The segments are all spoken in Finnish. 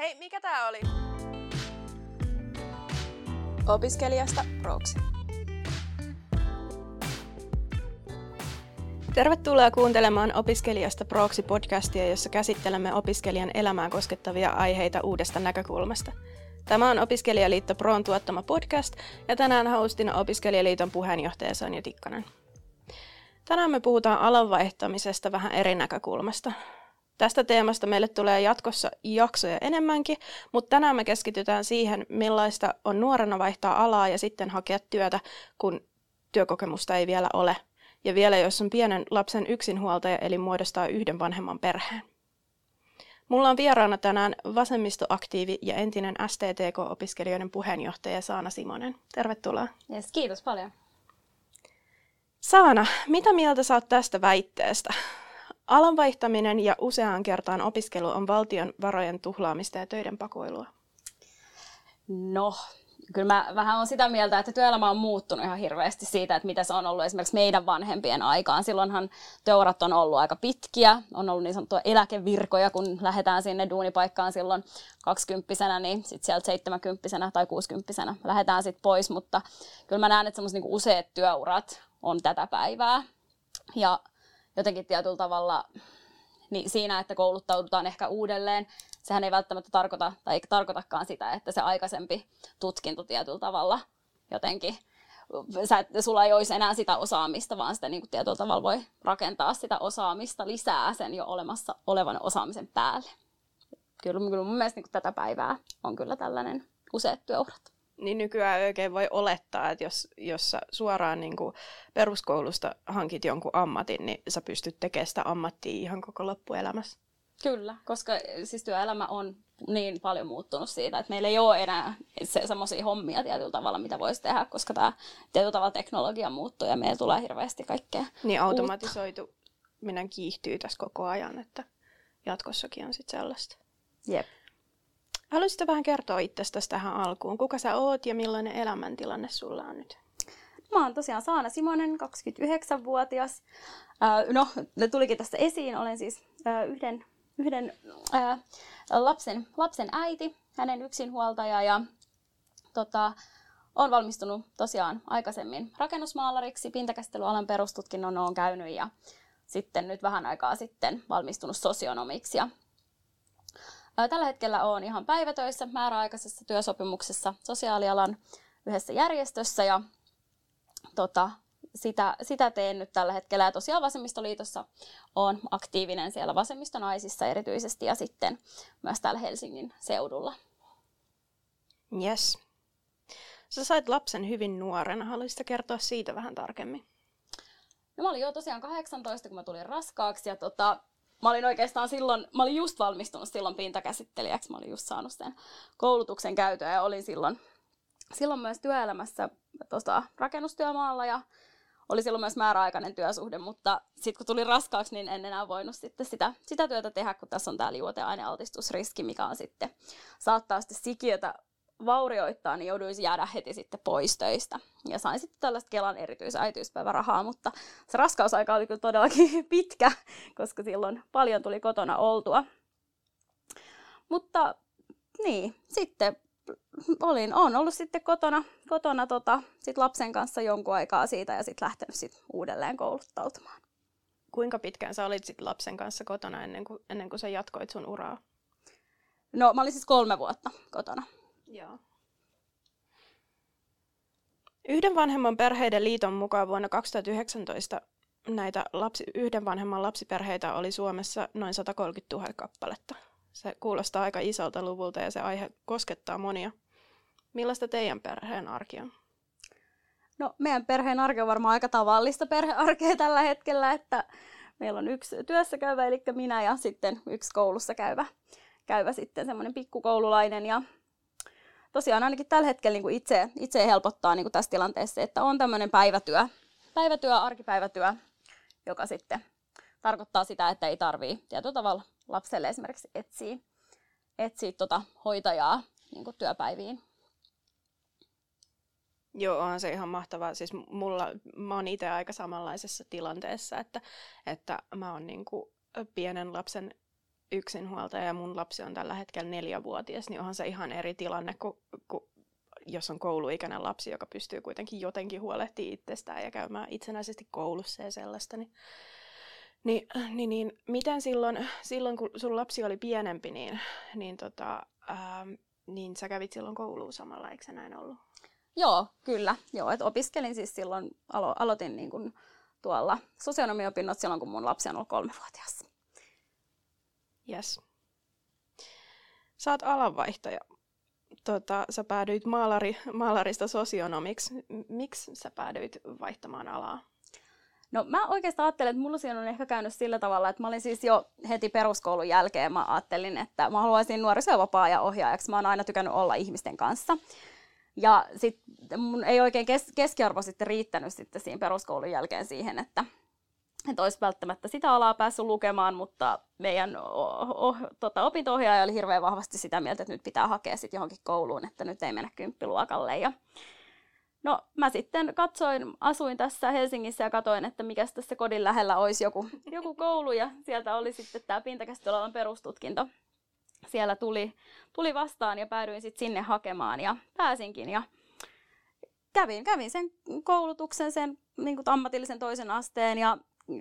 Hei, mikä tää oli? Opiskelijasta proksi. Tervetuloa kuuntelemaan Opiskelijasta proksi podcastia, jossa käsittelemme opiskelijan elämää koskettavia aiheita uudesta näkökulmasta. Tämä on Opiskelijaliitto Proon tuottama podcast ja tänään hostina Opiskelijaliiton puheenjohtaja Sonja Tikkanen. Tänään me puhutaan alan vaihtamisesta vähän eri näkökulmasta. Tästä teemasta meille tulee jatkossa jaksoja enemmänkin, mutta tänään me keskitytään siihen, millaista on nuorena vaihtaa alaa ja sitten hakea työtä, kun työkokemusta ei vielä ole. Ja vielä jos on pienen lapsen yksinhuoltaja, eli muodostaa yhden vanhemman perheen. Mulla on vieraana tänään vasemmistoaktiivi ja entinen STTK-opiskelijoiden puheenjohtaja Saana Simonen. Tervetuloa. Yes, kiitos paljon. Saana, mitä mieltä saat tästä väitteestä? Alan vaihtaminen ja useaan kertaan opiskelu on valtion varojen tuhlaamista ja töiden pakoilua. No, kyllä mä vähän on sitä mieltä, että työelämä on muuttunut ihan hirveästi siitä, että mitä se on ollut esimerkiksi meidän vanhempien aikaan. Silloinhan työurat on ollut aika pitkiä, on ollut niin sanottua eläkevirkoja, kun lähdetään sinne duunipaikkaan silloin 20 niin sitten sieltä 70 tai 60 lähdetään sitten pois, mutta kyllä mä näen, että semmoiset niin useat työurat on tätä päivää. Ja jotenkin tietyllä tavalla niin siinä, että kouluttaudutaan ehkä uudelleen, sehän ei välttämättä tarkoita, tai ei tarkoitakaan sitä, että se aikaisempi tutkinto tietyllä tavalla jotenkin, sä, että sulla ei olisi enää sitä osaamista, vaan sitä niin kuin tietyllä tavalla voi rakentaa sitä osaamista lisää sen jo olemassa olevan osaamisen päälle. Kyllä, kyllä mun mielestä niin tätä päivää on kyllä tällainen useat työurat niin nykyään oikein voi olettaa, että jos, jos sä suoraan niin kuin peruskoulusta hankit jonkun ammatin, niin sä pystyt tekemään sitä ammattia ihan koko loppuelämässä. Kyllä, koska siis työelämä on niin paljon muuttunut siitä, että meillä ei ole enää se, semmoisia hommia tietyllä tavalla, mitä voisi tehdä, koska tämä tietyllä tavalla teknologia muuttuu ja meillä tulee hirveästi kaikkea Niin automatisoitu minä kiihtyy tässä koko ajan, että jatkossakin on sitten sellaista. Jep. Haluaisitko vähän kertoa itsestäsi tähän alkuun? Kuka sä oot ja millainen elämäntilanne sulla on nyt? Mä oon tosiaan Saana Simonen, 29-vuotias. Äh, no, ne tulikin tästä esiin. Olen siis yhden, yhden lapsen, lapsen äiti, hänen yksinhuoltaja ja tota, olen valmistunut tosiaan aikaisemmin rakennusmaalariksi, pintakäsittelyalan perustutkinnon olen käynyt ja sitten nyt vähän aikaa sitten valmistunut sosionomiksi ja Tällä hetkellä olen ihan päivätöissä määräaikaisessa työsopimuksessa sosiaalialan yhdessä järjestössä ja tota, sitä, sitä teen nyt tällä hetkellä. Ja tosiaan Vasemmistoliitossa on aktiivinen siellä vasemmistonaisissa erityisesti ja sitten myös täällä Helsingin seudulla. Yes. Sä sait lapsen hyvin nuorena. Haluaisitko kertoa siitä vähän tarkemmin? No mä olin jo tosiaan 18, kun mä tulin raskaaksi ja tota, mä olin oikeastaan silloin, mä olin just valmistunut silloin pintakäsittelijäksi, mä olin just saanut sen koulutuksen käytöä ja olin silloin, silloin myös työelämässä tota, rakennustyömaalla ja oli silloin myös määräaikainen työsuhde, mutta sitten kun tuli raskaaksi, niin en enää voinut sitten sitä, sitä työtä tehdä, kun tässä on tämä liuoteainealtistusriski, mikä on sitten, saattaa sitten sikiötä vaurioittaa, niin jouduisi jäädä heti sitten pois töistä. Ja sain sitten tällaista Kelan erityisäitiyspäivärahaa, mutta se raskausaika oli kyllä todellakin pitkä, koska silloin paljon tuli kotona oltua. Mutta niin, sitten olin, on ollut sitten kotona, kotona tota, sit lapsen kanssa jonkun aikaa siitä ja sitten lähtenyt sit uudelleen kouluttautumaan. Kuinka pitkään sä olit sit lapsen kanssa kotona ennen kuin, ennen kuin sä jatkoit sun uraa? No mä olin siis kolme vuotta kotona. Joo. Yhden vanhemman perheiden liiton mukaan vuonna 2019 näitä lapsi, yhden vanhemman lapsiperheitä oli Suomessa noin 130 000 kappaletta. Se kuulostaa aika isolta luvulta ja se aihe koskettaa monia. Millaista teidän perheen arki on? No meidän perheen arki on varmaan aika tavallista perhearkea tällä hetkellä, että meillä on yksi työssä käyvä, eli minä ja sitten yksi koulussa käyvä, käyvä sitten semmoinen pikkukoululainen ja tosiaan ainakin tällä hetkellä niin kuin itse, itse helpottaa niin kuin tässä tilanteessa, että on tämmöinen päivätyö, päivätyö, arkipäivätyö, joka sitten tarkoittaa sitä, että ei tarvii tietyllä tavalla lapselle esimerkiksi etsiä, etsiä tota hoitajaa niin kuin työpäiviin. Joo, on se ihan mahtavaa. Siis mulla, mä oon itse aika samanlaisessa tilanteessa, että, että mä oon niin kuin pienen lapsen yksinhuoltaja ja mun lapsi on tällä hetkellä neljävuotias, niin onhan se ihan eri tilanne kuin, kuin jos on kouluikäinen lapsi, joka pystyy kuitenkin jotenkin huolehtimaan itsestään ja käymään itsenäisesti koulussa ja sellaista, niin, niin, niin, niin miten silloin, silloin, kun sun lapsi oli pienempi, niin, niin, tota, ää, niin sä kävit silloin kouluun samalla, eikö se näin ollut? Joo, kyllä. Joo, että opiskelin siis silloin, alo- aloitin niin kuin tuolla sosionomiopinnot silloin, kun mun lapsi on ollut kolmevuotias. Yes. Oot alanvaihtaja. Tota, sä päädyit maalari, maalarista sosionomiksi. Miksi sä päädyit vaihtamaan alaa? No mä oikeastaan ajattelin, että mulla siinä on ehkä käynyt sillä tavalla, että mä olin siis jo heti peruskoulun jälkeen, mä ajattelin, että mä haluaisin nuorisovapaa ja ohjaajaksi. Mä oon aina tykännyt olla ihmisten kanssa. Ja sitten mun ei oikein kes- keskiarvo sitten riittänyt sitten siinä peruskoulun jälkeen siihen, että, että olisi välttämättä sitä alaa päässyt lukemaan, mutta meidän o- o- tota, opinto-ohjaaja oli hirveän vahvasti sitä mieltä, että nyt pitää hakea sitten johonkin kouluun, että nyt ei mennä kymppiluokalle. Ja No mä sitten katsoin, asuin tässä Helsingissä ja katsoin, että mikä tässä kodin lähellä olisi joku, joku koulu ja sieltä oli sitten tämä pintakäsittelyalan perustutkinto. Siellä tuli, tuli vastaan ja päädyin sitten sinne hakemaan ja pääsinkin ja kävin, kävin sen koulutuksen, sen niin kuin ammatillisen toisen asteen ja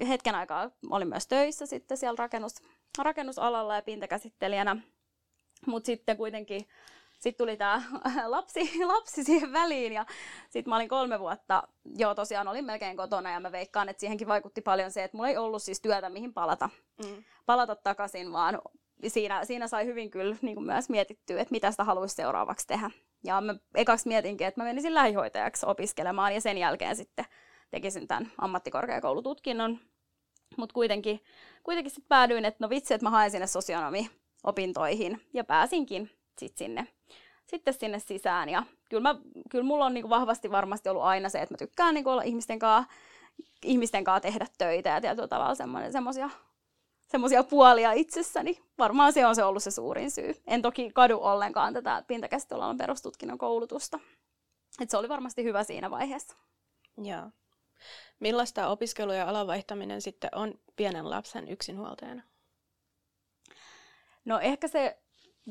hetken aikaa olin myös töissä sitten siellä rakennus, rakennusalalla ja pintakäsittelijänä. Mutta sitten kuitenkin sitten tuli tämä lapsi, lapsi siihen väliin ja sitten mä olin kolme vuotta, joo tosiaan olin melkein kotona ja mä veikkaan, että siihenkin vaikutti paljon se, että mulla ei ollut siis työtä mihin palata, mm. palata takaisin, vaan siinä, siinä sai hyvin kyllä niin kuin myös mietittyä, että mitä sitä haluaisi seuraavaksi tehdä. Ja mä ekaksi mietinkin, että mä menisin lähihoitajaksi opiskelemaan ja sen jälkeen sitten tekisin tämän ammattikorkeakoulututkinnon. Mutta kuitenkin, kuitenkin sitten päädyin, että no vitsi, että mä haen sinne sosionomi-opintoihin ja pääsinkin sitten sinne, sitten sinne sisään. Ja kyllä, mä, kyllä mulla on niin vahvasti varmasti ollut aina se, että mä tykkään niin olla ihmisten kanssa, ihmisten kanssa tehdä töitä ja tietyllä tavalla semmoisia semmoisia puolia itsessäni. Varmaan se on se ollut se suurin syy. En toki kadu ollenkaan tätä pintakäsittelyalan perustutkinnon koulutusta. Et se oli varmasti hyvä siinä vaiheessa. Joo. Millaista opiskelu ja alanvaihtaminen sitten on pienen lapsen yksinhuoltajana? No ehkä se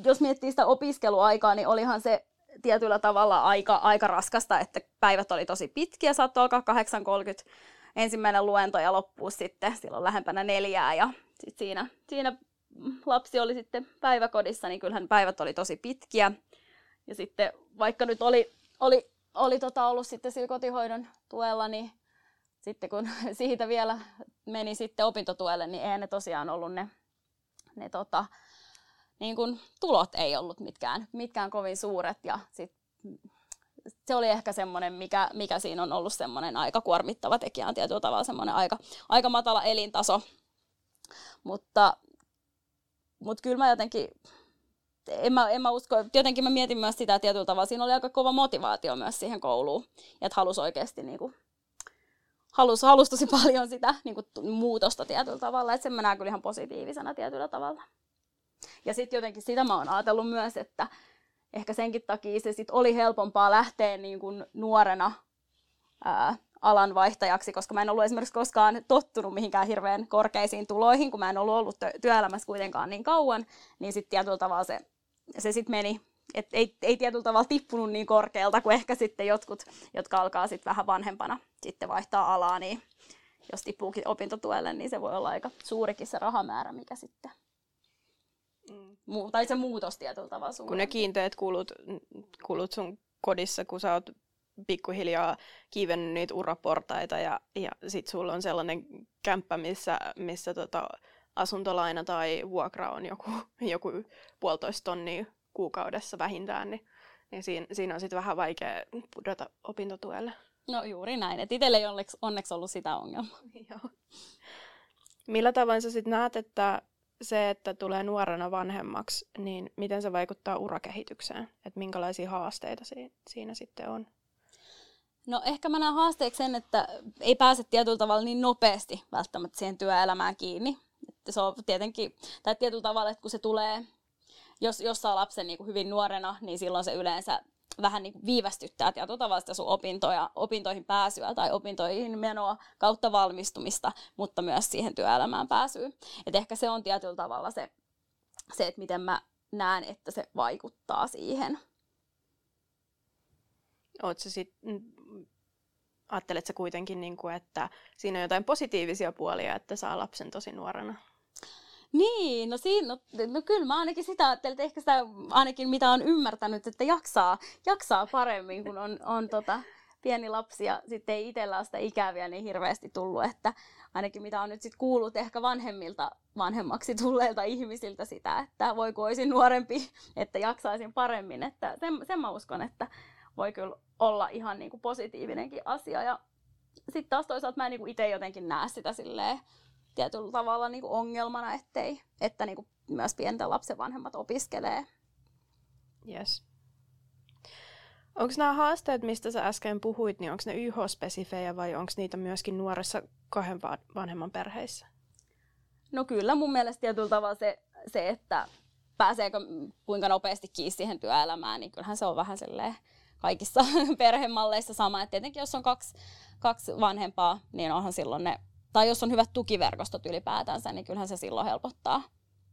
jos miettii sitä opiskeluaikaa, niin olihan se tietyllä tavalla aika, aika raskasta, että päivät oli tosi pitkiä, saattoi alkaa 8.30 ensimmäinen luento ja loppuu sitten silloin lähempänä neljää ja sit siinä, siinä lapsi oli sitten päiväkodissa, niin kyllähän päivät oli tosi pitkiä. Ja sitten vaikka nyt oli, oli, oli tota ollut sitten sillä kotihoidon tuella, niin sitten kun siitä vielä meni sitten opintotuelle, niin eihän ne tosiaan ollut ne, ne tota, niin kun, tulot ei ollut mitkään, mitkään kovin suuret ja sit, se oli ehkä semmoinen, mikä, mikä siinä on ollut semmoinen aika kuormittava tekijä, on tietyllä tavalla semmoinen aika, aika matala elintaso. Mutta, mutta kyllä mä jotenkin, en mä, en mä usko, jotenkin mä mietin myös sitä tietyllä tavalla, siinä oli aika kova motivaatio myös siihen kouluun, että halusi oikeasti niin kuin, halusi, halusi tosi paljon sitä niin kuin, muutosta tietyllä tavalla, että sen mä näen kyllä ihan positiivisena tietyllä tavalla. Ja sitten jotenkin sitä mä oon ajatellut myös, että ehkä senkin takia se sit oli helpompaa lähteä niin kuin nuorena ää, alan vaihtajaksi, koska mä en ollut esimerkiksi koskaan tottunut mihinkään hirveän korkeisiin tuloihin, kun mä en ollut ollut työelämässä kuitenkaan niin kauan, niin sitten tietyllä tavalla se, se sitten meni, et ei, ei tietyllä tavalla tippunut niin korkealta kuin ehkä sitten jotkut, jotka alkaa sitten vähän vanhempana sitten vaihtaa alaa, niin jos tippuukin opintotuelle, niin se voi olla aika suurikin se rahamäärä, mikä sitten Mm. tai se muutos tietyllä tavalla suurempi. Kun ne kiinteät kulut, kulut sun kodissa, kun sä oot pikkuhiljaa kiivennyt niitä uraportaita ja, ja sit sulla on sellainen kämppä, missä, missä tota, asuntolaina tai vuokra on joku, joku puolitoista tonnia kuukaudessa vähintään, niin, niin siinä, siinä on sitten vähän vaikea pudota opintotuelle. No juuri näin, että itsellä ei onneksi, onneksi ollut sitä ongelmaa. Joo. Millä tavoin sä sitten näet, että se, että tulee nuorena vanhemmaksi, niin miten se vaikuttaa urakehitykseen? Että minkälaisia haasteita siinä sitten on? No ehkä mä näen haasteeksi sen, että ei pääse tietyllä tavalla niin nopeasti välttämättä siihen työelämään kiinni. Että se on tietenkin, tai tietyllä tavalla, että kun se tulee, jos, jos saa lapsen niin kuin hyvin nuorena, niin silloin se yleensä vähän niin kuin viivästyttää tietyllä tavalla sitä sun opintoja, opintoihin pääsyä tai opintoihin menoa kautta valmistumista, mutta myös siihen työelämään pääsyä. Et ehkä se on tietyllä tavalla se, se, että miten mä näen, että se vaikuttaa siihen. Oletko sit, ajatteletko kuitenkin, niin kuin, että siinä on jotain positiivisia puolia, että saa lapsen tosi nuorena? Niin, no, siinä, no, no kyllä mä ainakin sitä ajattelin, että ehkä sitä ainakin mitä on ymmärtänyt, että jaksaa, jaksaa paremmin, kun on, on tota, pieni lapsi ja sitten ei itsellä ole sitä ikäviä niin hirveästi tullut, että ainakin mitä on nyt sitten kuullut ehkä vanhemmilta vanhemmaksi tulleilta ihmisiltä sitä, että voi kun olisin nuorempi, että jaksaisin paremmin, että sen, sen mä uskon, että voi kyllä olla ihan niin kuin positiivinenkin asia. Ja sitten taas toisaalta mä en niin itse jotenkin näe sitä silleen, tietyllä tavalla niin kuin ongelmana, ettei, että niin kuin myös pienten lapsen vanhemmat opiskelee. Yes. Onko nämä haasteet, mistä sä äsken puhuit, niin onko ne YH-spesifejä vai onko niitä myöskin nuoressa kahden vanhemman perheissä? No kyllä mun mielestä tietyllä tavalla se, se että pääseekö kuinka nopeasti kiinni siihen työelämään, niin kyllähän se on vähän kaikissa perhemalleissa sama. Et tietenkin jos on kaksi, kaksi vanhempaa, niin onhan silloin ne tai jos on hyvät tukiverkostot ylipäätänsä, niin kyllähän se silloin helpottaa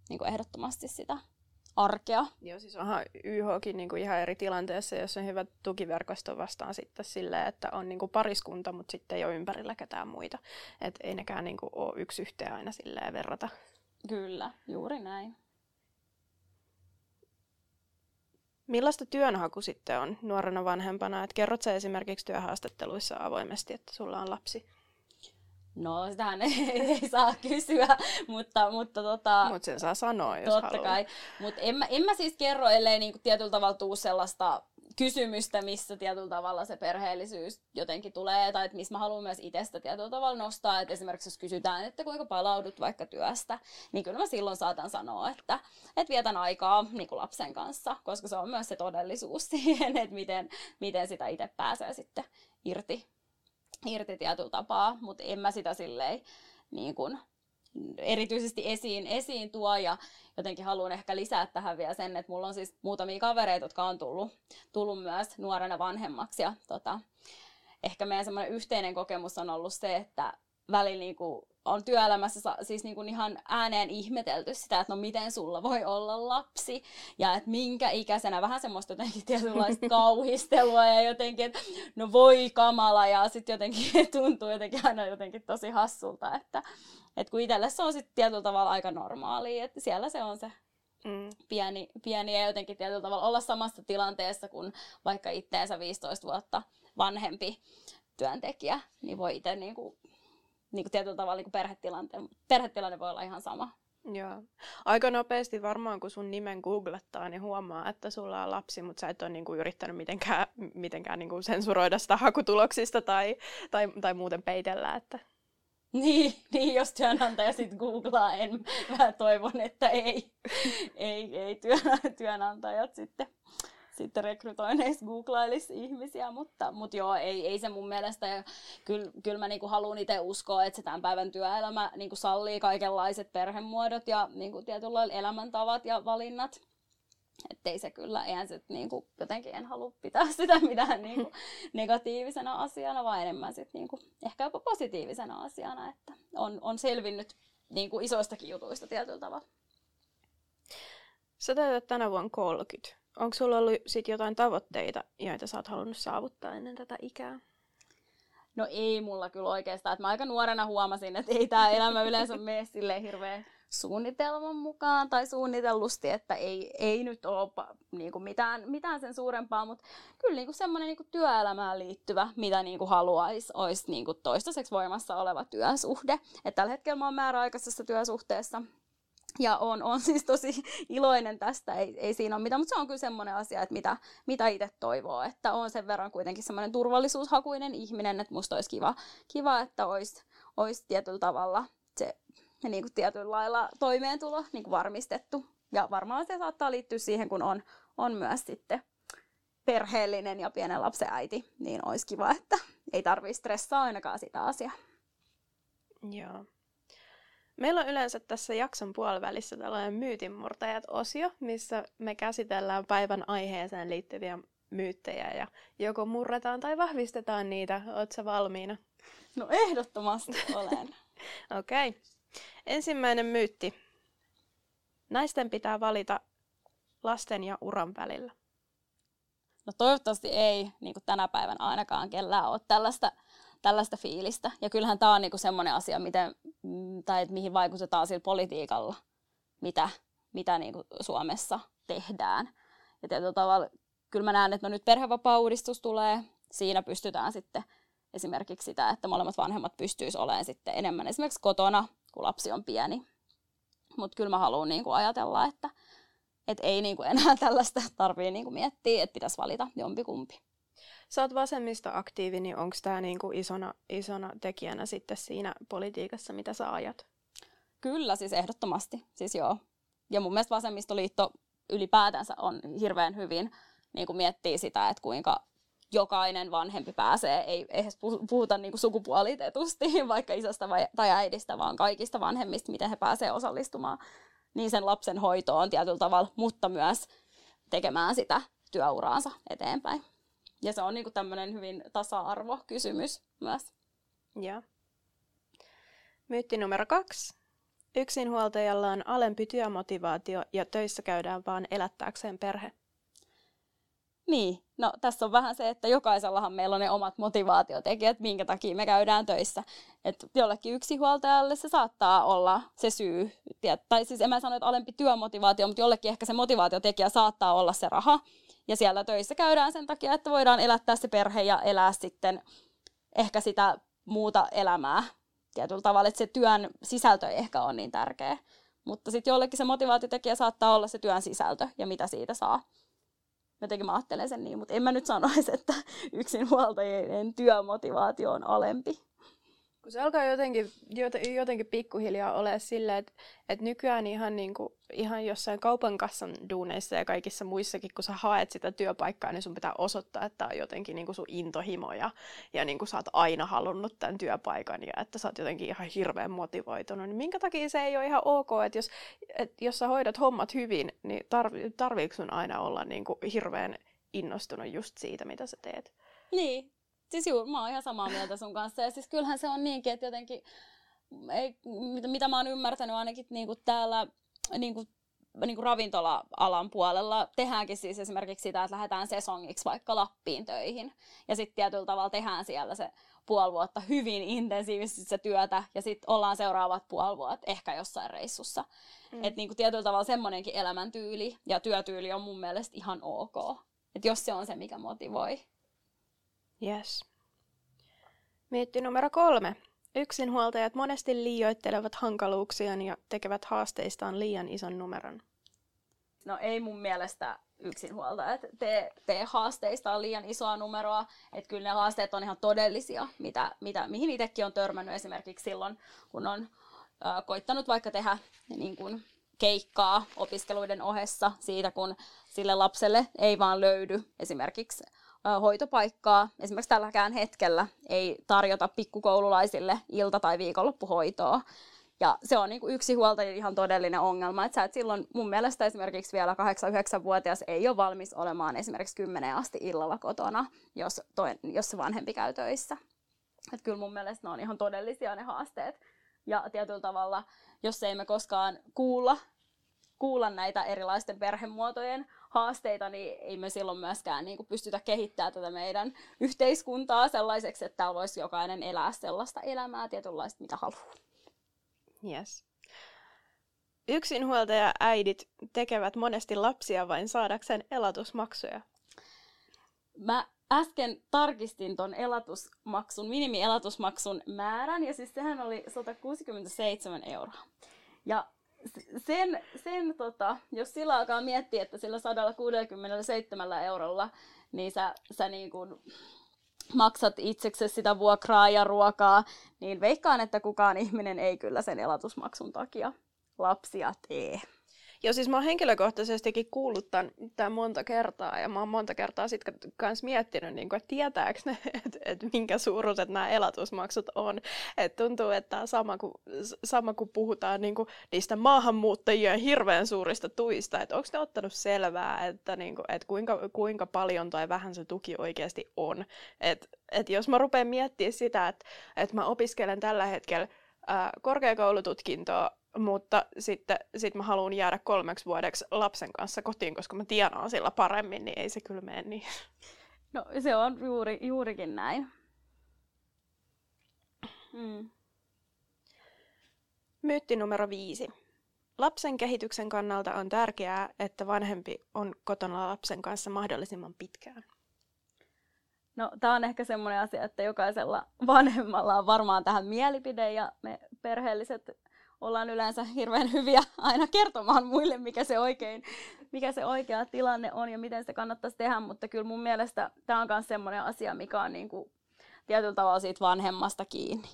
niin kuin ehdottomasti sitä arkea. Joo, siis onhan YHkin niin kuin ihan eri tilanteessa, jos on hyvä tukiverkosto vastaan sitten silleen, että on niin kuin pariskunta, mutta sitten ei ole ympärillä ketään muita. Että ei nekään niin kuin ole yksi yhteen aina silleen verrata. Kyllä, juuri näin. Millaista työnhaku sitten on nuorena vanhempana? Et kerrot sä esimerkiksi työhaastatteluissa avoimesti, että sulla on lapsi? No, sitähän ei, ei saa kysyä, mutta... Mutta tota, Mut sen saa sanoa, jos Totta haluaa. kai. Mutta en, mä, en mä siis kerro, ellei niinku tietyllä tavalla tuu sellaista kysymystä, missä tietyllä tavalla se perheellisyys jotenkin tulee, tai että missä mä haluan myös itsestä tietyllä tavalla nostaa, että esimerkiksi jos kysytään, että kuinka palaudut vaikka työstä, niin kyllä mä silloin saatan sanoa, että, että vietän aikaa niin kuin lapsen kanssa, koska se on myös se todellisuus siihen, että miten, miten sitä itse pääsee sitten irti irti tietyllä tapaa, mutta en mä sitä silleen niin kuin, erityisesti esiin, esiin tuo ja jotenkin haluan ehkä lisää tähän vielä sen, että mulla on siis muutamia kavereita, jotka on tullut, tullut myös nuorena vanhemmaksi ja tota, ehkä meidän semmoinen yhteinen kokemus on ollut se, että välillä niin kuin on työelämässä siis niin kuin ihan ääneen ihmetelty sitä, että no miten sulla voi olla lapsi ja että minkä ikäisenä vähän semmoista jotenkin tietynlaista kauhistelua ja jotenkin, että no voi kamala ja sitten jotenkin tuntuu jotenkin aina jotenkin tosi hassulta, että, että kun itselle se on sitten tietyllä tavalla aika normaalia, että siellä se on se mm. pieni, pieni ja jotenkin tietyllä tavalla olla samassa tilanteessa kuin vaikka itteensä 15 vuotta vanhempi työntekijä, niin voi itse niin kuin niin kuin tietyllä tavalla niin perhetilanne, perhetilanne voi olla ihan sama. Joo. Aika nopeasti varmaan, kun sun nimen googlettaa, niin huomaa, että sulla on lapsi, mutta sä et ole niin kuin yrittänyt mitenkään, mitenkään niin kuin sensuroida sitä hakutuloksista tai, tai, tai muuten peitellä. Että... Niin, niin, jos työnantaja sitten googlaa, en, mä toivon, että ei, ei, ei työnantajat sitten sitten rekrytoineissa googlailisi ihmisiä, mutta, mutta joo, ei, ei se mun mielestä. Ja kyllä, kyllä mä niinku haluan itse uskoa, että se tämän päivän työelämä niinku sallii kaikenlaiset perhemuodot ja niinku tietynlailla elämäntavat ja valinnat. Että ei se kyllä, eihän se niinku, jotenkin en halua pitää sitä mitään niinku negatiivisena asiana, vaan enemmän sit niinku, ehkä jopa positiivisena asiana, että on, on selvinnyt niinku isoistakin jutuista tietyllä tavalla. Sä täytät tänä vuonna 30 onko sulla ollut sit jotain tavoitteita, joita sä oot halunnut saavuttaa ennen tätä ikää? No ei mulla kyllä oikeastaan. Että mä aika nuorena huomasin, että ei tämä elämä yleensä mene silleen hirveän suunnitelman mukaan tai suunnitellusti, että ei, ei nyt ole niin kuin mitään, mitään sen suurempaa, mutta kyllä niin kuin semmoinen niin kuin työelämään liittyvä, mitä niin kuin haluaisi, olisi niin kuin toistaiseksi voimassa oleva työsuhde. Et tällä hetkellä mä oon määräaikaisessa työsuhteessa ja on, on siis tosi iloinen tästä, ei, ei siinä ole mitään, mutta se on kyllä semmoinen asia, että mitä, mitä itse toivoo, että on sen verran kuitenkin semmoinen turvallisuushakuinen ihminen, että musta olisi kiva, kiva että olisi, olisi tietyllä tavalla se niin kuin tietyllä lailla toimeentulo niin kuin varmistettu. Ja varmaan se saattaa liittyä siihen, kun on, on myös sitten perheellinen ja pienen lapsen äiti, niin olisi kiva, että ei tarvitse stressaa ainakaan sitä asiaa. Joo. Meillä on yleensä tässä jakson puolivälissä tällainen myytinmurtajat-osio, missä me käsitellään päivän aiheeseen liittyviä myyttejä ja joko murretaan tai vahvistetaan niitä. Oletko valmiina? No ehdottomasti olen. Okei. Okay. Ensimmäinen myytti. Naisten pitää valita lasten ja uran välillä. No toivottavasti ei niin tänä päivänä ainakaan kellään ole tällaista, tällaista fiilistä. Ja kyllähän tämä on niin kuin semmoinen asia, miten, mm, tai että mihin vaikutetaan sillä politiikalla, mitä, mitä niin kuin Suomessa tehdään. Ja tietyllä tavalla kyllä mä näen, että no nyt perhevapaa-uudistus tulee, siinä pystytään sitten esimerkiksi sitä, että molemmat vanhemmat pystyisivät olemaan sitten enemmän esimerkiksi kotona, kun lapsi on pieni. Mutta kyllä mä haluan niin kuin ajatella, että et ei niin kuin enää tällaista tarvitse niin kuin miettiä, että pitäisi valita jompikumpi. Sä oot vasemmistoaktiivi, niin onko tämä niinku isona, isona tekijänä sitten siinä politiikassa, mitä sä ajat? Kyllä, siis ehdottomasti. Siis joo. Ja mun mielestä vasemmistoliitto ylipäätänsä on hirveän hyvin niin kuin miettii sitä, että kuinka jokainen vanhempi pääsee, ei edes puhuta niin sukupuolitetusti vaikka isästä vai, tai äidistä, vaan kaikista vanhemmista, miten he pääsevät osallistumaan niin sen lapsen hoitoon tietyllä tavalla, mutta myös tekemään sitä työuraansa eteenpäin. Ja se on niin kuin tämmöinen hyvin tasa-arvokysymys myös. Ja. Myytti numero kaksi. Yksinhuoltajalla on alempi työmotivaatio ja töissä käydään vaan elättääkseen perhe. Niin, no tässä on vähän se, että jokaisellahan meillä on ne omat motivaatiotekijät, minkä takia me käydään töissä. Että jollekin yksinhuoltajalle se saattaa olla se syy, tai siis en mä sano, että alempi työmotivaatio, mutta jollekin ehkä se motivaatiotekijä saattaa olla se raha. Ja siellä töissä käydään sen takia, että voidaan elättää se perhe ja elää sitten ehkä sitä muuta elämää tietyllä tavalla, että se työn sisältö ei ehkä ole niin tärkeä. Mutta sitten jollekin se motivaatiotekijä saattaa olla se työn sisältö ja mitä siitä saa. Jotenkin mä ajattelen sen niin, mutta en mä nyt sanoisi, että yksinhuoltajien työmotivaatio on alempi. Kun se alkaa jotenkin, jotenkin pikkuhiljaa ole silleen, että, että nykyään ihan, niin kuin, ihan jossain kaupan kassan duuneissa ja kaikissa muissakin, kun sä haet sitä työpaikkaa, niin sun pitää osoittaa, että on jotenkin niin kuin sun intohimo ja, ja niin kuin sä oot aina halunnut tämän työpaikan ja että sä oot jotenkin ihan hirveän motivoitunut. Niin minkä takia se ei ole ihan ok, että jos, että jos sä hoidat hommat hyvin, niin tarvi, tarviiko sun aina olla niin kuin hirveän innostunut just siitä, mitä sä teet? Niin, Siis juu, mä oon ihan samaa mieltä sun kanssa. Ja siis kyllähän se on niinkin, että jotenkin, ei, mitä, mitä mä oon ymmärtänyt ainakin niin kuin täällä niin kuin, niin kuin ravintola-alan puolella tehdäänkin siis esimerkiksi sitä, että lähdetään sesongiksi vaikka Lappiin töihin. Ja sitten tietyllä tavalla tehdään siellä se puoli vuotta hyvin intensiivisesti se työtä ja sitten ollaan seuraavat puoli vuotta ehkä jossain reissussa. Mm. Että niin tietyllä tavalla semmoinenkin elämäntyyli ja työtyyli on mun mielestä ihan ok. Että jos se on se, mikä motivoi. Yes. Mietti numero kolme. Yksinhuoltajat monesti liioittelevat hankaluuksiaan ja tekevät haasteistaan liian ison numeron. No ei mun mielestä yksinhuoltajat tee, tee haasteistaan liian isoa numeroa. Että kyllä ne haasteet on ihan todellisia, mitä, mitä, mihin itsekin on törmännyt esimerkiksi silloin, kun on ä, koittanut vaikka tehdä niin kuin, keikkaa opiskeluiden ohessa siitä, kun sille lapselle ei vaan löydy esimerkiksi hoitopaikkaa. Esimerkiksi tälläkään hetkellä ei tarjota pikkukoululaisille ilta- tai viikonloppuhoitoa. Ja se on niin kuin yksi huoltaja ihan todellinen ongelma, että sä et silloin mun mielestä esimerkiksi vielä 8-9-vuotias ei ole valmis olemaan esimerkiksi 10 asti illalla kotona, jos, toi, jos se vanhempi käy töissä. Että kyllä mun mielestä ne on ihan todellisia ne haasteet. Ja tietyllä tavalla, jos ei me koskaan kuulla, kuulla näitä erilaisten perhemuotojen haasteita, niin ei me silloin myöskään niin kuin pystytä kehittämään tätä meidän yhteiskuntaa sellaiseksi, että täällä voisi jokainen elää sellaista elämää tietynlaista, mitä haluaa. Yes. Yksinhuoltaja äidit tekevät monesti lapsia vain saadakseen elatusmaksuja. Mä äsken tarkistin ton elatusmaksun, minimielatusmaksun määrän, ja siis sehän oli 167 euroa. Ja sen, sen tota, jos sillä alkaa miettiä, että sillä 167 eurolla, niin sä, sä niin kuin maksat itseksesi sitä vuokraa ja ruokaa, niin veikkaan, että kukaan ihminen ei kyllä sen elatusmaksun takia lapsia tee. Joo, siis mä oon henkilökohtaisestikin kuullut tämän, tämän monta kertaa, ja mä oon monta kertaa sitten kans miettinyt, niin kuin, että tietääkö ne, että, että minkä suuruiset nämä elatusmaksut on. Et tuntuu, että sama kuin, sama kuin puhutaan niin kuin niistä maahanmuuttajien hirveän suurista tuista, että onko ne ottanut selvää, että, niin kuin, että kuinka, kuinka paljon tai vähän se tuki oikeasti on. Että et jos mä rupean miettimään sitä, että, että mä opiskelen tällä hetkellä ää, korkeakoulututkintoa mutta sitten sit mä haluan jäädä kolmeksi vuodeksi lapsen kanssa kotiin, koska mä tienaan sillä paremmin, niin ei se kyllä mene niin. No se on juuri, juurikin näin. Mm. Myytti numero viisi. Lapsen kehityksen kannalta on tärkeää, että vanhempi on kotona lapsen kanssa mahdollisimman pitkään. No, tämä on ehkä semmoinen asia, että jokaisella vanhemmalla on varmaan tähän mielipide ja me perheelliset ollaan yleensä hirveän hyviä aina kertomaan muille, mikä se, oikein, mikä se oikea tilanne on ja miten se kannattaisi tehdä, mutta kyllä mun mielestä tämä on myös semmoinen asia, mikä on niin kuin tietyllä tavalla siitä vanhemmasta kiinni.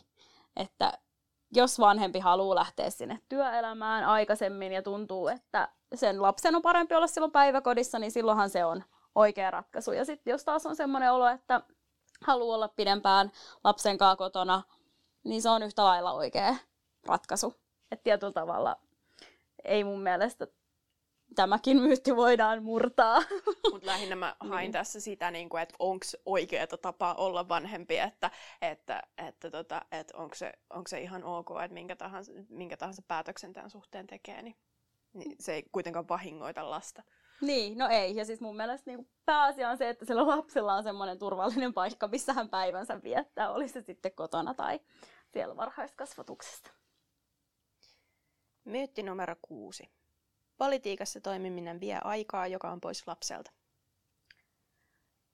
Että jos vanhempi haluaa lähteä sinne työelämään aikaisemmin ja tuntuu, että sen lapsen on parempi olla silloin päiväkodissa, niin silloinhan se on oikea ratkaisu. Ja sitten jos taas on semmoinen olo, että haluaa olla pidempään lapsen kanssa kotona, niin se on yhtä lailla oikea ratkaisu. Että tietyllä tavalla ei mun mielestä tämäkin myytti voidaan murtaa. Mutta lähinnä mä hain niin. tässä sitä, niin kuin, että onko oikea tapa olla vanhempi, että, että, että, tota, että onko, se, onko se ihan ok, että minkä tahansa, minkä tahansa päätöksen tämän suhteen tekee, niin, niin se ei kuitenkaan vahingoita lasta. Niin, no ei. Ja siis mun mielestä niin pääasia on se, että sillä lapsella on semmoinen turvallinen paikka, missä hän päivänsä viettää, oli se sitten kotona tai siellä varhaiskasvatuksesta. Myytti numero kuusi. Politiikassa toimiminen vie aikaa, joka on pois lapselta.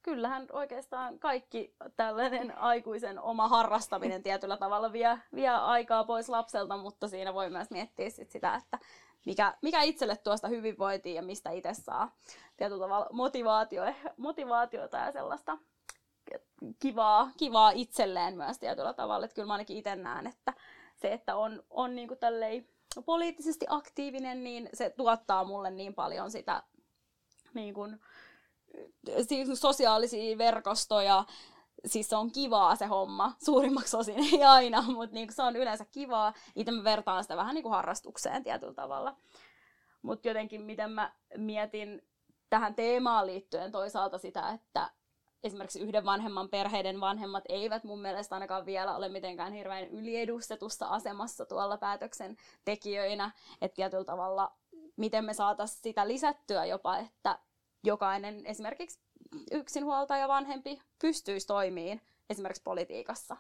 Kyllähän oikeastaan kaikki tällainen aikuisen oma harrastaminen tietyllä tavalla vie, vie aikaa pois lapselta, mutta siinä voi myös miettiä sit sitä, että mikä, mikä itselle tuosta hyvinvointia ja mistä itse saa tietyllä tavalla motivaatio, motivaatiota ja sellaista kivaa, kivaa itselleen myös tietyllä tavalla. Että kyllä mä ainakin itse näen, että se, että on, on niin kuin tälleen poliittisesti aktiivinen, niin se tuottaa mulle niin paljon sitä niin kuin, siis sosiaalisia verkostoja, siis se on kivaa se homma, suurimmaksi osin ei aina, mutta niin se on yleensä kivaa. Itse mä vertaan sitä vähän niin kuin harrastukseen tietyllä tavalla. Mutta jotenkin miten mä mietin tähän teemaan liittyen toisaalta sitä, että esimerkiksi yhden vanhemman perheiden vanhemmat eivät mun mielestä ainakaan vielä ole mitenkään hirveän yliedustetussa asemassa tuolla päätöksentekijöinä. Että tietyllä tavalla, miten me saataisiin sitä lisättyä jopa, että jokainen esimerkiksi yksinhuoltaja vanhempi pystyisi toimimaan esimerkiksi politiikassa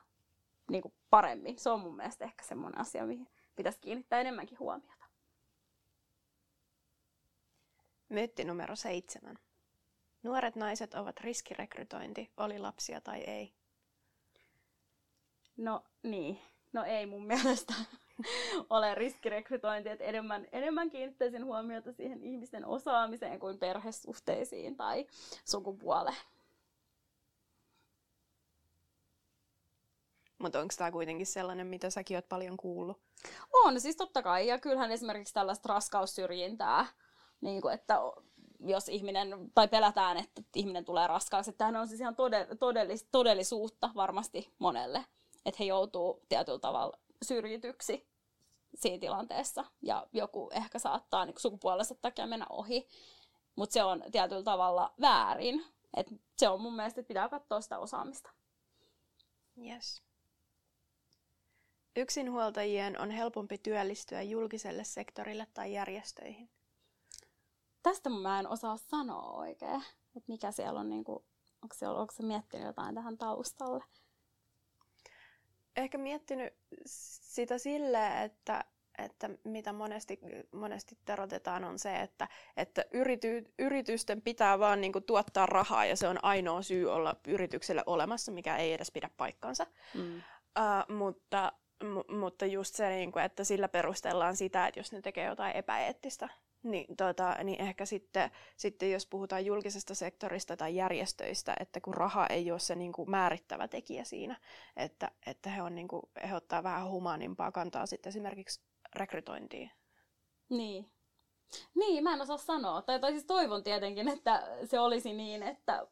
niin kuin paremmin. Se on mun mielestä ehkä semmoinen asia, mihin pitäisi kiinnittää enemmänkin huomiota. Myytti numero seitsemän. Nuoret naiset ovat riskirekrytointi, oli lapsia tai ei. No niin, no ei mun mielestä ole riskirekrytointi, että enemmän, enemmän kiinnittäisin huomiota siihen ihmisten osaamiseen kuin perhesuhteisiin tai sukupuoleen. Mutta onko tämä kuitenkin sellainen, mitä säkin oot paljon kuullut? On, siis totta kai. Ja kyllähän esimerkiksi tällaista raskaussyrjintää, niin kuin, että jos ihminen, tai pelätään, että ihminen tulee raskaaksi. Tämähän on siis ihan todellis, todellisuutta varmasti monelle, että he joutuu tietyllä tavalla syrjityksi siinä tilanteessa. Ja joku ehkä saattaa niin sukupuolensa takia mennä ohi, mutta se on tietyllä tavalla väärin. Et se on mun mielestä, että pitää katsoa sitä osaamista. Yes. Yksinhuoltajien on helpompi työllistyä julkiselle sektorille tai järjestöihin tästä mä en osaa sanoa oikein, että mikä siellä on, niin kuin, onko, se, onko se miettinyt jotain tähän taustalle? Ehkä miettinyt sitä sille, että, että mitä monesti, monesti terotetaan on se, että, että yrity, yritysten pitää vaan niin kuin, tuottaa rahaa ja se on ainoa syy olla yritykselle olemassa, mikä ei edes pidä paikkansa. Mm. Uh, mutta, m- mutta just se, niin kuin, että sillä perustellaan sitä, että jos ne tekee jotain epäeettistä, niin, tota, niin ehkä sitten, sitten, jos puhutaan julkisesta sektorista tai järjestöistä, että kun raha ei ole se niin kuin määrittävä tekijä siinä, että, että he, on, niin kuin, he ottaa vähän humaanimpaa kantaa sitten esimerkiksi rekrytointiin. Niin. Niin, mä en osaa sanoa. Tai, tai siis toivon tietenkin, että se olisi niin, että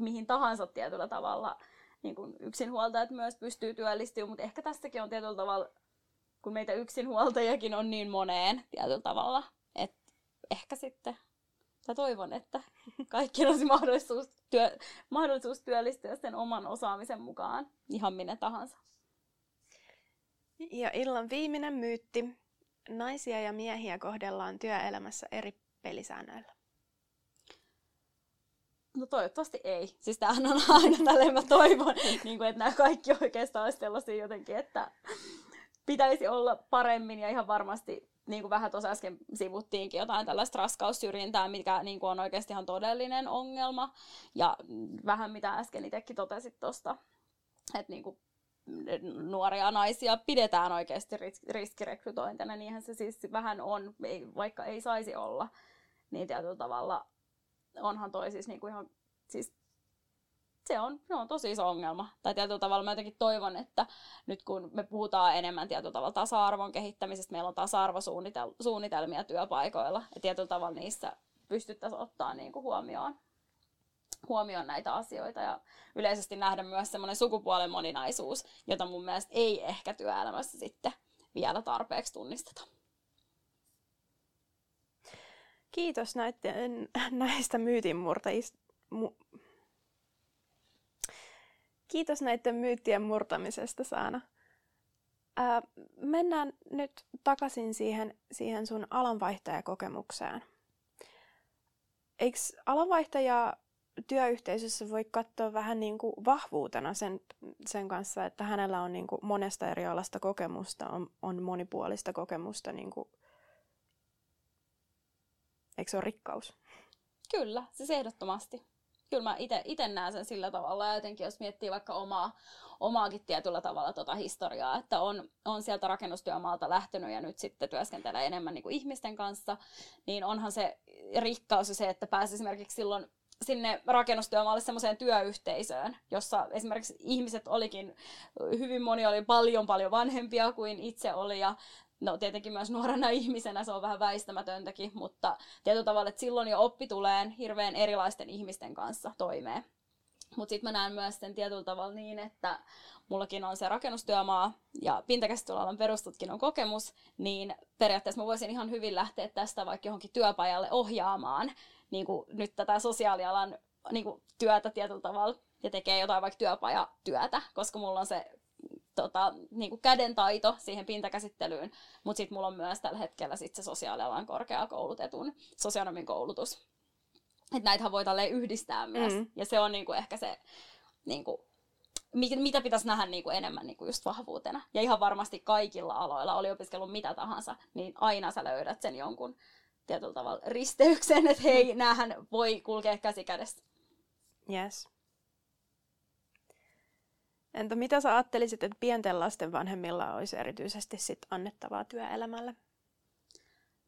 mihin tahansa tietyllä tavalla niin yksinhuoltajat myös pystyy työllistymään, mutta ehkä tässäkin on tietyllä tavalla kun meitä yksinhuoltajakin on niin moneen tietyllä tavalla, että ehkä sitten, tai toivon, että kaikki olisi mahdollisuus, työ, mahdollisuus työllistyä sen oman osaamisen mukaan, ihan minne tahansa. Ja illan viimeinen myytti. naisia ja miehiä kohdellaan työelämässä eri pelisäännöillä? No toivottavasti ei. Siis tämähän on aina tälleen mä toivon, niin kuin, että nämä kaikki oikeastaan olisi sellaisia jotenkin, että pitäisi olla paremmin ja ihan varmasti niin kuin vähän tuossa äsken sivuttiinkin jotain tällaista raskaussyrjintää, mikä niin kuin on oikeasti ihan todellinen ongelma. Ja vähän mitä äsken itsekin totesit tuosta, että niin kuin nuoria naisia pidetään oikeasti riskirekrytointina, niinhän se siis vähän on, vaikka ei saisi olla, niin tietyllä tavalla onhan toi siis niinku ihan, siis se on, se on tosi iso ongelma. Tai tietyllä tavalla mä jotenkin toivon, että nyt kun me puhutaan enemmän tietyllä tavalla tasa-arvon kehittämisestä, meillä on tasa-arvosuunnitelmia työpaikoilla, ja tietyllä tavalla niissä pystyttäisiin ottaa niin kuin huomioon, huomioon näitä asioita ja yleisesti nähdä myös semmoinen sukupuolen moninaisuus, jota mun mielestä ei ehkä työelämässä sitten vielä tarpeeksi tunnisteta. Kiitos näiden, näistä myytinmurtajista. Mu, Kiitos näiden myyttien murtamisesta, Saana. Ää, mennään nyt takaisin siihen, siihen sun alanvaihtajakokemukseen. Eikö alanvaihtaja työyhteisössä voi katsoa vähän niin kuin vahvuutena sen, sen kanssa, että hänellä on niin kuin monesta eri alasta kokemusta, on, on monipuolista kokemusta. Niin kuin... Eikö se ole rikkaus? Kyllä, siis ehdottomasti kyllä mä itse näen sen sillä tavalla, ja jotenkin jos miettii vaikka omaa, omaakin tietyllä tavalla tota historiaa, että on, on sieltä rakennustyömaalta lähtenyt ja nyt sitten työskentelee enemmän niin kuin ihmisten kanssa, niin onhan se rikkaus se, että pääsi esimerkiksi silloin sinne rakennustyömaalle semmoiseen työyhteisöön, jossa esimerkiksi ihmiset olikin, hyvin moni oli paljon paljon vanhempia kuin itse oli. Ja no tietenkin myös nuorena ihmisenä se on vähän väistämätöntäkin, mutta tietyllä tavalla, että silloin jo oppi tulee hirveän erilaisten ihmisten kanssa toimeen. Mutta sitten mä näen myös sen tietyllä tavalla niin, että mullakin on se rakennustyömaa ja pintakäsittelyalan perustutkinnon kokemus, niin periaatteessa mä voisin ihan hyvin lähteä tästä vaikka johonkin työpajalle ohjaamaan niin kuin nyt tätä sosiaalialan niin kuin työtä tietyllä tavalla ja tekee jotain vaikka työpajatyötä, koska mulla on se tota, niin kuin kädentaito siihen pintakäsittelyyn, mutta sitten mulla on myös tällä hetkellä sit se sosiaalialan korkeakoulutetun sosionomin koulutus. Että näitä voi tälleen yhdistää myös. Mm. Ja se on niin kuin ehkä se, niin kuin, mitä pitäisi nähdä niin kuin enemmän niin kuin just vahvuutena. Ja ihan varmasti kaikilla aloilla, oli opiskellut mitä tahansa, niin aina sä löydät sen jonkun tietyllä tavalla risteyksen, että hei, näähän voi kulkea käsi kädessä. Yes. Entä mitä sä ajattelisit, että pienten lasten vanhemmilla olisi erityisesti sit annettavaa työelämälle?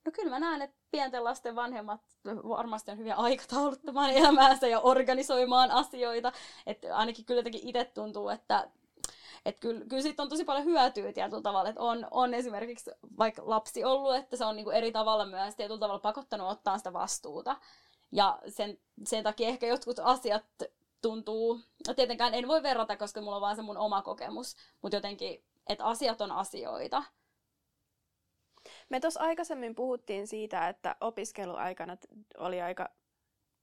No kyllä mä näen, että pienten lasten vanhemmat varmasti on hyviä aikatauluttamaan elämäänsä ja organisoimaan asioita. Että ainakin kyllä jotenkin itse tuntuu, että että kyllä, kyllä siitä on tosi paljon hyötyä tietyllä tavalla, että on, on esimerkiksi vaikka lapsi ollut, että se on niinku eri tavalla myös tietyllä tavalla pakottanut ottaa sitä vastuuta. Ja sen, sen takia ehkä jotkut asiat tuntuu, no tietenkään en voi verrata, koska mulla on vaan se mun oma kokemus, mutta jotenkin, että asiat on asioita. Me tuossa aikaisemmin puhuttiin siitä, että opiskeluaikana oli aika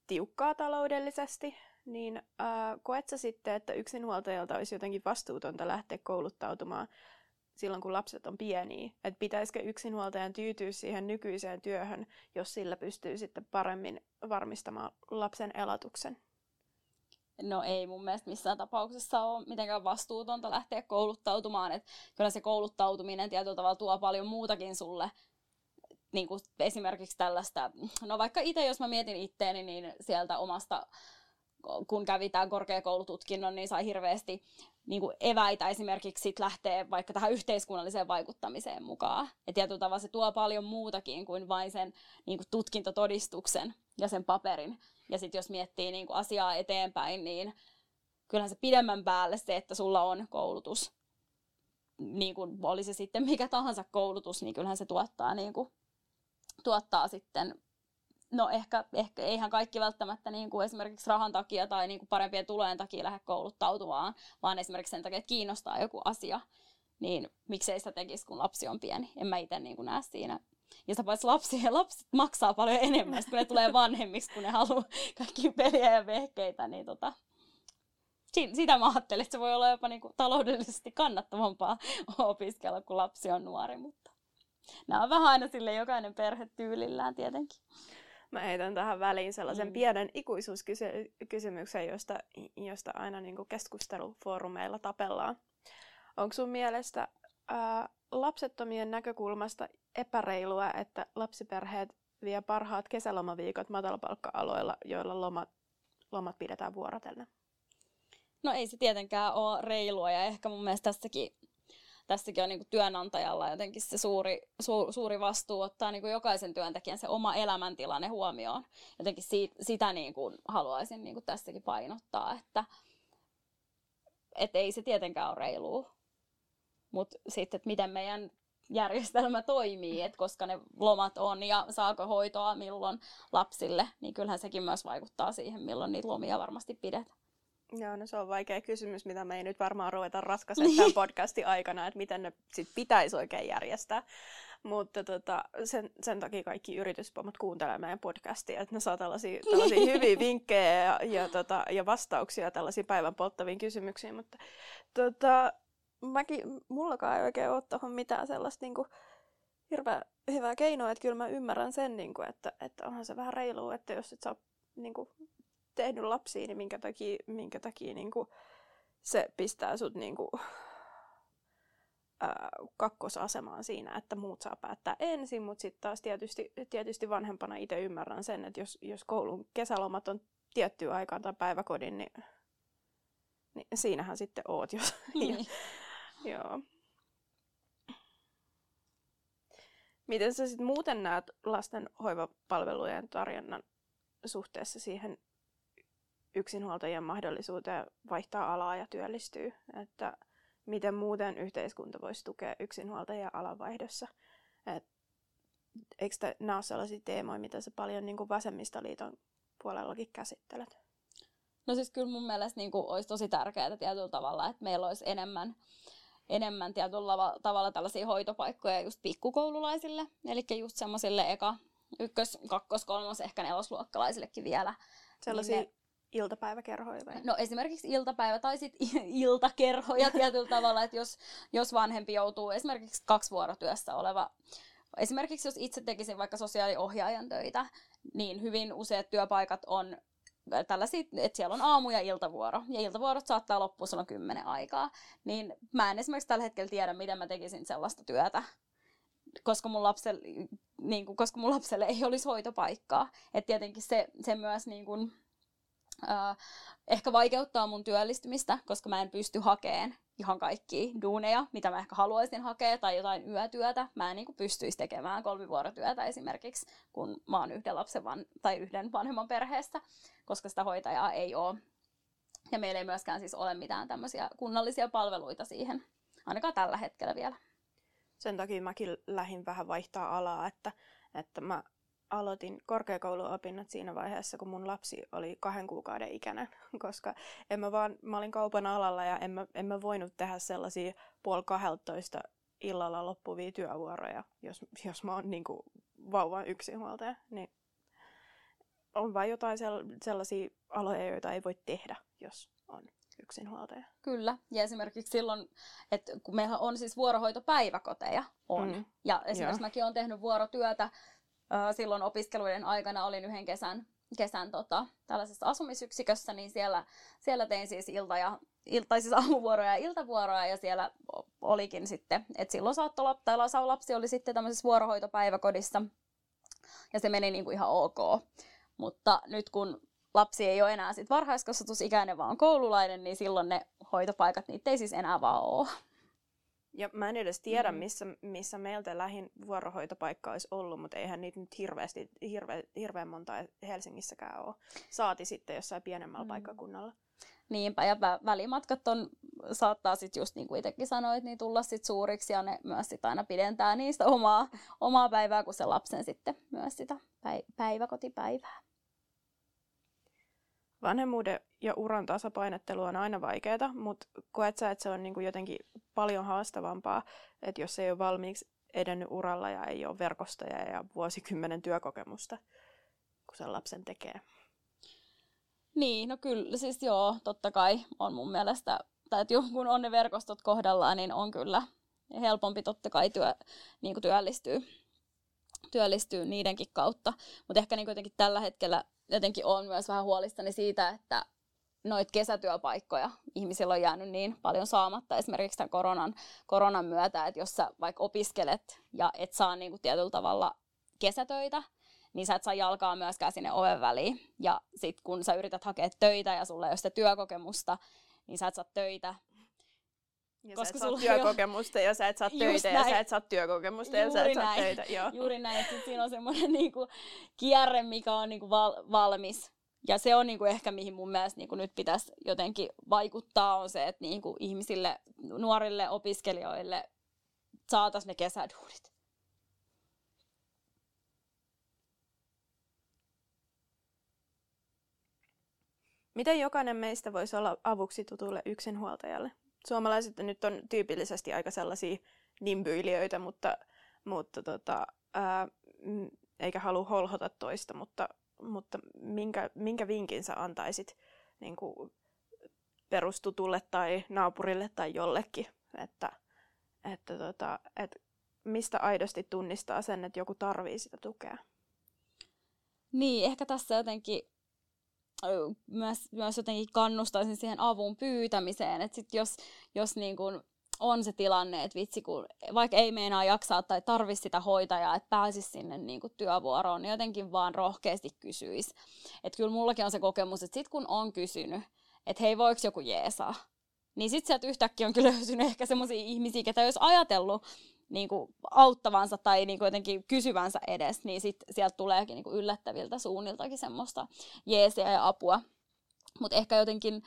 tiukkaa taloudellisesti, niin äh, koet sä sitten, että yksinhuoltajalta olisi jotenkin vastuutonta lähteä kouluttautumaan silloin, kun lapset on pieniä? Että pitäisikö yksinhuoltajan tyytyä siihen nykyiseen työhön, jos sillä pystyy sitten paremmin varmistamaan lapsen elatuksen? No ei mun mielestä missään tapauksessa ole mitenkään vastuutonta lähteä kouluttautumaan. Et kyllä se kouluttautuminen tietyllä tavalla tuo paljon muutakin sulle. Niin kuin esimerkiksi tällaista, no vaikka itse, jos mä mietin itteeni, niin sieltä omasta kun kävi tämän korkeakoulututkinnon, niin sai hirveästi niin kuin eväitä esimerkiksi sit lähteä vaikka tähän yhteiskunnalliseen vaikuttamiseen mukaan. Ja tietyllä tavalla se tuo paljon muutakin kuin vain sen niin kuin tutkintotodistuksen ja sen paperin. Ja sitten jos miettii niin kuin asiaa eteenpäin, niin kyllähän se pidemmän päälle se, että sulla on koulutus, niin kuin oli se sitten mikä tahansa koulutus, niin kyllähän se tuottaa, niin kuin, tuottaa sitten No ehkä, ehkä eihän kaikki välttämättä niin kuin esimerkiksi rahan takia tai niin kuin parempien tulojen takia lähde kouluttautumaan, vaan esimerkiksi sen takia, että kiinnostaa joku asia, niin miksei sitä tekisi, kun lapsi on pieni. En mä itse niin kuin näe siinä. Ja sitä paitsi lapsi, lapset maksaa paljon enemmän, kun ne tulee vanhemmiksi, kun ne haluaa kaikki peliä ja vehkeitä, niin tota, sitä mä ajattelin, että se voi olla jopa niin kuin taloudellisesti kannattavampaa opiskella, kun lapsi on nuori, mutta nämä on vähän aina sille jokainen perhe tyylillään tietenkin. Mä heitän tähän väliin sellaisen mm. pienen ikuisuuskysymyksen, josta, josta aina niin kuin keskustelufoorumeilla tapellaan. Onko sun mielestä ää, lapsettomien näkökulmasta epäreilua, että lapsiperheet vie parhaat kesälomaviikot matalapalkka-aloilla, joilla lomat, lomat pidetään vuorotellen? No ei se tietenkään ole reilua ja ehkä mun mielestä tässäkin, tässäkin on niin työnantajalla jotenkin se suuri, su, suuri vastuu ottaa niin jokaisen työntekijän se oma elämäntilanne huomioon. Jotenkin siitä, sitä niin kuin haluaisin niin kuin tässäkin painottaa, että et ei se tietenkään ole reilua. Mutta sitten, että miten meidän järjestelmä toimii, että koska ne lomat on ja saako hoitoa milloin lapsille, niin kyllähän sekin myös vaikuttaa siihen, milloin niitä lomia varmasti pidetään. Joo, no se on vaikea kysymys, mitä me ei nyt varmaan ruveta raskasemaan tämän podcastin aikana, että miten ne sit pitäisi oikein järjestää. Mutta tota, sen, sen takia kaikki yrityspomot kuuntelee meidän podcastia, että ne saa tällaisia, tällaisia hyviä vinkkejä ja, ja, tota, ja vastauksia tällaisiin päivän polttaviin kysymyksiin. Mutta tota, mäkin, mullakaan ei oikein ole tuohon mitään sellaista niin kuin, hirveän hyvää keinoa, että kyllä mä ymmärrän sen, niin kuin, että, että onhan se vähän reilua, että jos et saa niin kuin, tehnyt lapsia, niin minkä takia, minkä takia niin kuin, se pistää sut niin kuin, ää, kakkosasemaan siinä, että muut saa päättää ensin, mutta sitten taas tietysti, tietysti vanhempana itse ymmärrän sen, että jos, jos koulun kesälomat on tiettyä aikaan tai päiväkodin, niin, niin siinähän sitten oot. Jos, niin. Joo. Miten sä sitten muuten näet lasten hoivapalvelujen tarjonnan suhteessa siihen yksinhuoltajien mahdollisuuteen vaihtaa alaa ja työllistyy? Että miten muuten yhteiskunta voisi tukea yksinhuoltajia alanvaihdossa? Et, eikö nämä ole sellaisia teemoja, mitä sä paljon niin kuin vasemmistoliiton puolellakin käsittelet? No siis kyllä mun mielestä niin kuin, olisi tosi tärkeää tietyllä tavalla, että meillä olisi enemmän enemmän tietyllä tavalla tällaisia hoitopaikkoja just pikkukoululaisille, eli just semmoisille eka, ykkös, kakkos, kolmos, ehkä nelosluokkalaisillekin vielä. Sellaisia niin iltapäiväkerhoja vai? No esimerkiksi iltapäivä tai sitten iltakerhoja tietyllä tavalla, että jos, jos vanhempi joutuu esimerkiksi kaksi vuorotyössä oleva Esimerkiksi jos itse tekisin vaikka sosiaaliohjaajan töitä, niin hyvin useat työpaikat on tällaisia, että siellä on aamu- ja iltavuoro, ja iltavuorot saattaa loppua silloin kymmenen aikaa, niin mä en esimerkiksi tällä hetkellä tiedä, miten mä tekisin sellaista työtä, koska mun lapselle, niin kuin, koska mun lapselle ei olisi hoitopaikkaa. että tietenkin se, se myös niin kuin, ehkä vaikeuttaa mun työllistymistä, koska mä en pysty hakemaan ihan kaikki duuneja, mitä mä ehkä haluaisin hakea, tai jotain yötyötä. Mä en niin kuin pystyisi tekemään kolmivuorotyötä esimerkiksi, kun mä oon yhden lapsen van, tai yhden vanhemman perheessä, koska sitä hoitajaa ei ole. Ja meillä ei myöskään siis ole mitään tämmöisiä kunnallisia palveluita siihen, ainakaan tällä hetkellä vielä. Sen takia mäkin lähdin vähän vaihtaa alaa, että, että mä aloitin korkeakouluopinnot siinä vaiheessa, kun mun lapsi oli kahden kuukauden ikäinen, koska en mä, vaan, mä olin kaupan alalla ja en mä, en mä voinut tehdä sellaisia puoli kahdeltoista illalla loppuvia työvuoroja, jos, jos mä oon niin kuin vauvan yksinhuoltaja. Niin on vain jotain sellaisia aloja, joita ei voi tehdä, jos on yksinhuoltaja. Kyllä, ja esimerkiksi silloin, että kun meillä on siis vuorohoitopäiväkoteja, on. Mm. Ja esimerkiksi Joo. mäkin olen tehnyt vuorotyötä silloin opiskeluiden aikana olin yhden kesän, kesän tota, tällaisessa asumisyksikössä, niin siellä, siellä tein siis ilta- ja ilta, siis aamuvuoroja ja iltavuoroja ja siellä olikin sitten, että silloin saattoi lapsi, tai lapsi oli sitten tämmöisessä vuorohoitopäiväkodissa ja se meni niin kuin ihan ok. Mutta nyt kun lapsi ei ole enää sit varhaiskasvatusikäinen, vaan koululainen, niin silloin ne hoitopaikat, niitä ei siis enää vaan ole. Ja mä en edes tiedä, mm. missä, missä meiltä lähin vuorohoitopaikka olisi ollut, mutta eihän niitä nyt hirveästi, hirve, hirveän monta Helsingissäkään ole. Saati sitten jossain pienemmällä mm. paikkakunnalla. Niinpä, ja välimatkat on, saattaa sitten just niin kuin itsekin sanoit, niin tulla sitten suuriksi, ja ne myös sit aina pidentää niistä omaa, omaa päivää, kun se lapsen sitten myös sitä päiväkotipäivää. Vanhemmuuden ja uran tasapainottelu on aina vaikeaa, mutta koet sä, että se on niin kuin jotenkin paljon haastavampaa, että jos ei ole valmiiksi edennyt uralla ja ei ole verkostoja ja vuosikymmenen työkokemusta, kun sen lapsen tekee? Niin, no kyllä, siis joo, totta kai on mun mielestä, tai että kun on ne verkostot kohdallaan, niin on kyllä, helpompi totta kai työ, niin kuin työllistyy, työllistyy niidenkin kautta. Mutta ehkä niin jotenkin tällä hetkellä jotenkin on myös vähän huolissani siitä, että noita kesätyöpaikkoja ihmisillä on jäänyt niin paljon saamatta esimerkiksi tämän koronan, koronan myötä, että jos sä vaikka opiskelet ja et saa niin kuin tietyllä tavalla kesätöitä, niin sä et saa jalkaa myöskään sinne oven väliin. Ja sit kun sä yrität hakea töitä ja sulla ei ole sitä työkokemusta, niin sä et saa töitä. Ja koska sä et saa työkokemusta jo... ja sä et saa töitä ja sä et saa työkokemusta Juuri ja sä et saa näin. töitä. Joo. Juuri näin, että siinä on semmoinen niinku kierre, mikä on niinku val- valmis. Ja se on niinku ehkä mihin mun mielestä niinku nyt pitäisi jotenkin vaikuttaa, on se, että niinku ihmisille, nuorille opiskelijoille saataisiin ne kesäduunit. Miten jokainen meistä voisi olla avuksi tutulle yksinhuoltajalle? Suomalaiset nyt on tyypillisesti aika sellaisia nimbyilijöitä, mutta, mutta tota, ää, eikä halua holhota toista, mutta, mutta minkä, minkä vinkin sä antaisit niin kuin perustutulle tai naapurille tai jollekin, että, että, tota, että mistä aidosti tunnistaa sen, että joku tarvii sitä tukea? Niin, ehkä tässä jotenkin myös, myös jotenkin kannustaisin siihen avun pyytämiseen, että sit jos, jos niin kun on se tilanne, että vitsi, kun vaikka ei meinaa jaksaa tai tarvi sitä hoitajaa, että pääsisi sinne niin kuin työvuoroon, niin jotenkin vaan rohkeasti kysyisi. Että kyllä mullakin on se kokemus, että sit kun on kysynyt, että hei, voiko joku jeesaa, niin sitten sieltä yhtäkkiä on kyllä löytynyt ehkä semmoisia ihmisiä, ketä jos ajatellut niin kuin auttavansa tai niin kuin jotenkin kysyvänsä edes, niin sit sieltä tuleekin niin kuin yllättäviltä suunniltakin semmoista jeesiä ja apua. Mutta ehkä jotenkin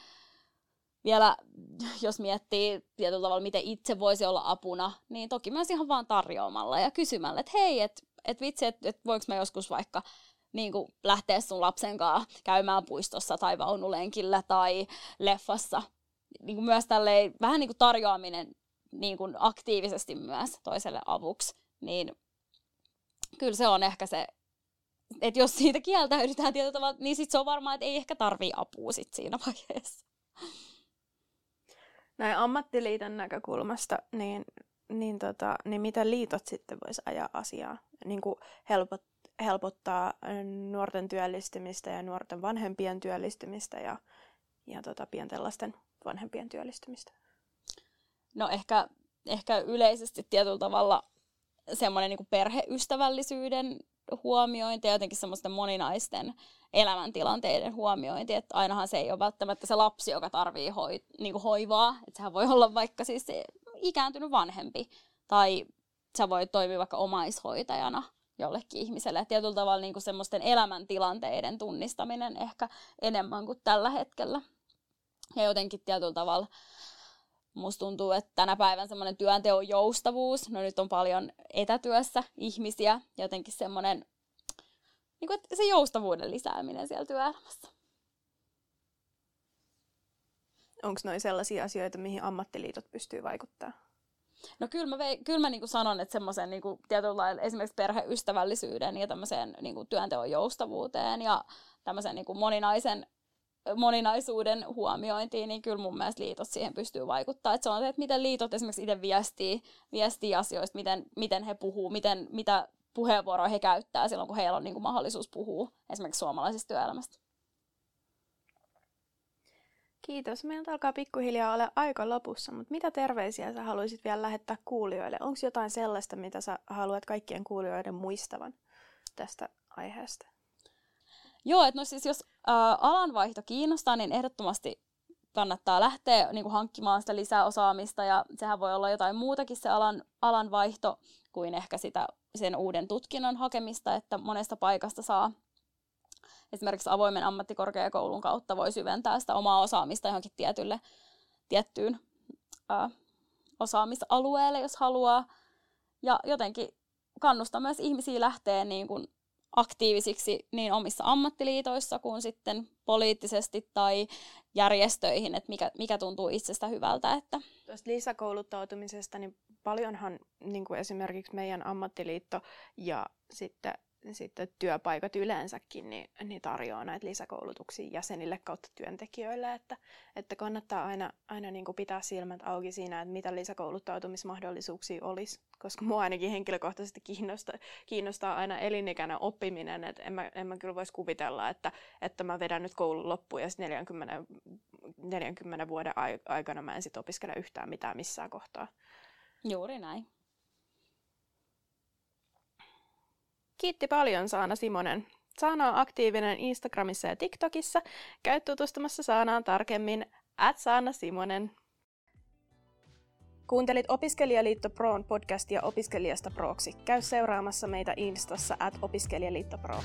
vielä, jos miettii tietyllä tavalla, miten itse voisi olla apuna, niin toki myös ihan vaan tarjoamalla ja kysymällä, että hei, että et vitsi, että et voinko mä joskus vaikka niin kuin lähteä sun lapsen kanssa käymään puistossa tai vaunulenkillä tai leffassa. Niin kuin myös tälleen, vähän niin kuin tarjoaminen niin kuin aktiivisesti myös toiselle avuksi, niin kyllä se on ehkä se, että jos siitä kieltäydytään tietyllä tavalla, niin sitten se on varmaan, että ei ehkä tarvii apua sit siinä vaiheessa. Näin ammattiliiton näkökulmasta, niin, niin, tota, niin miten liitot sitten voisi ajaa asiaa? Niin kuin helpot, helpottaa nuorten työllistymistä ja nuorten vanhempien työllistymistä ja, ja tota, pienten lasten vanhempien työllistymistä? no ehkä, ehkä yleisesti tietyllä tavalla semmoinen niin perheystävällisyyden huomiointi ja jotenkin semmoisten moninaisten elämäntilanteiden huomiointi, että ainahan se ei ole välttämättä se lapsi, joka tarvii hoi, niin hoivaa, että sehän voi olla vaikka siis ikääntynyt vanhempi tai sä voit toimia vaikka omaishoitajana jollekin ihmiselle. Et tietyllä tavalla niin kuin semmoisten elämäntilanteiden tunnistaminen ehkä enemmän kuin tällä hetkellä. Ja jotenkin tietyllä tavalla Musta tuntuu, että tänä päivän semmoinen työnteon joustavuus, no nyt on paljon etätyössä ihmisiä, jotenkin semmoinen niin kuin, se joustavuuden lisääminen siellä työelämässä. Onko noin sellaisia asioita, mihin ammattiliitot pystyy vaikuttamaan? No kyllä mä, vei, kyllä mä niinku sanon, että semmoisen niinku, tietyllä lailla esimerkiksi perheystävällisyyden ja tämmöiseen niinku, työnteon joustavuuteen ja tämmöisen niinku, moninaisen moninaisuuden huomiointiin, niin kyllä mun mielestä liitot siihen pystyy vaikuttaa. Että se on että miten liitot esimerkiksi itse viestii, viestii asioista, miten, miten he puhuu, miten, mitä puheenvuoroja he käyttää silloin, kun heillä on niin kuin mahdollisuus puhua esimerkiksi suomalaisesta työelämästä. Kiitos. Meiltä alkaa pikkuhiljaa olla aika lopussa, mutta mitä terveisiä sä haluaisit vielä lähettää kuulijoille? Onko jotain sellaista, mitä sä haluat kaikkien kuulijoiden muistavan tästä aiheesta? Joo, että no siis jos ää, alanvaihto kiinnostaa, niin ehdottomasti kannattaa lähteä niin kuin hankkimaan sitä lisää osaamista ja sehän voi olla jotain muutakin se alan, alan vaihto kuin ehkä sitä sen uuden tutkinnon hakemista, että monesta paikasta saa esimerkiksi avoimen ammattikorkeakoulun kautta voi syventää sitä omaa osaamista johonkin tietylle, tiettyyn ää, osaamisalueelle, jos haluaa. Ja jotenkin kannustaa myös ihmisiä lähteä niin kuin aktiivisiksi niin omissa ammattiliitoissa kuin sitten poliittisesti tai järjestöihin, että mikä, mikä tuntuu itsestä hyvältä. Että. Tuosta lisäkouluttautumisesta, niin paljonhan niin kuin esimerkiksi meidän ammattiliitto ja sitten, sitten työpaikat yleensäkin niin, niin tarjoaa näitä lisäkoulutuksia jäsenille kautta työntekijöille, että, että kannattaa aina, aina niin kuin pitää silmät auki siinä, että mitä lisäkouluttautumismahdollisuuksia olisi, koska mua ainakin henkilökohtaisesti kiinnostaa, kiinnostaa aina elinikäinen oppiminen, että en mä, en mä kyllä voisi kuvitella, että, että mä vedän nyt koulun loppuun ja 40, 40 vuoden aikana mä en sitten opiskele yhtään mitään missään kohtaa. Juuri näin. Kiitti paljon Saana Simonen. Saana on aktiivinen Instagramissa ja TikTokissa. Käy tutustumassa Saanaan tarkemmin at Saana Simonen. Kuuntelit Opiskelijaliitto Proon podcastia opiskelijasta proksi. Käy seuraamassa meitä Instassa at opiskelijaliitto Pro.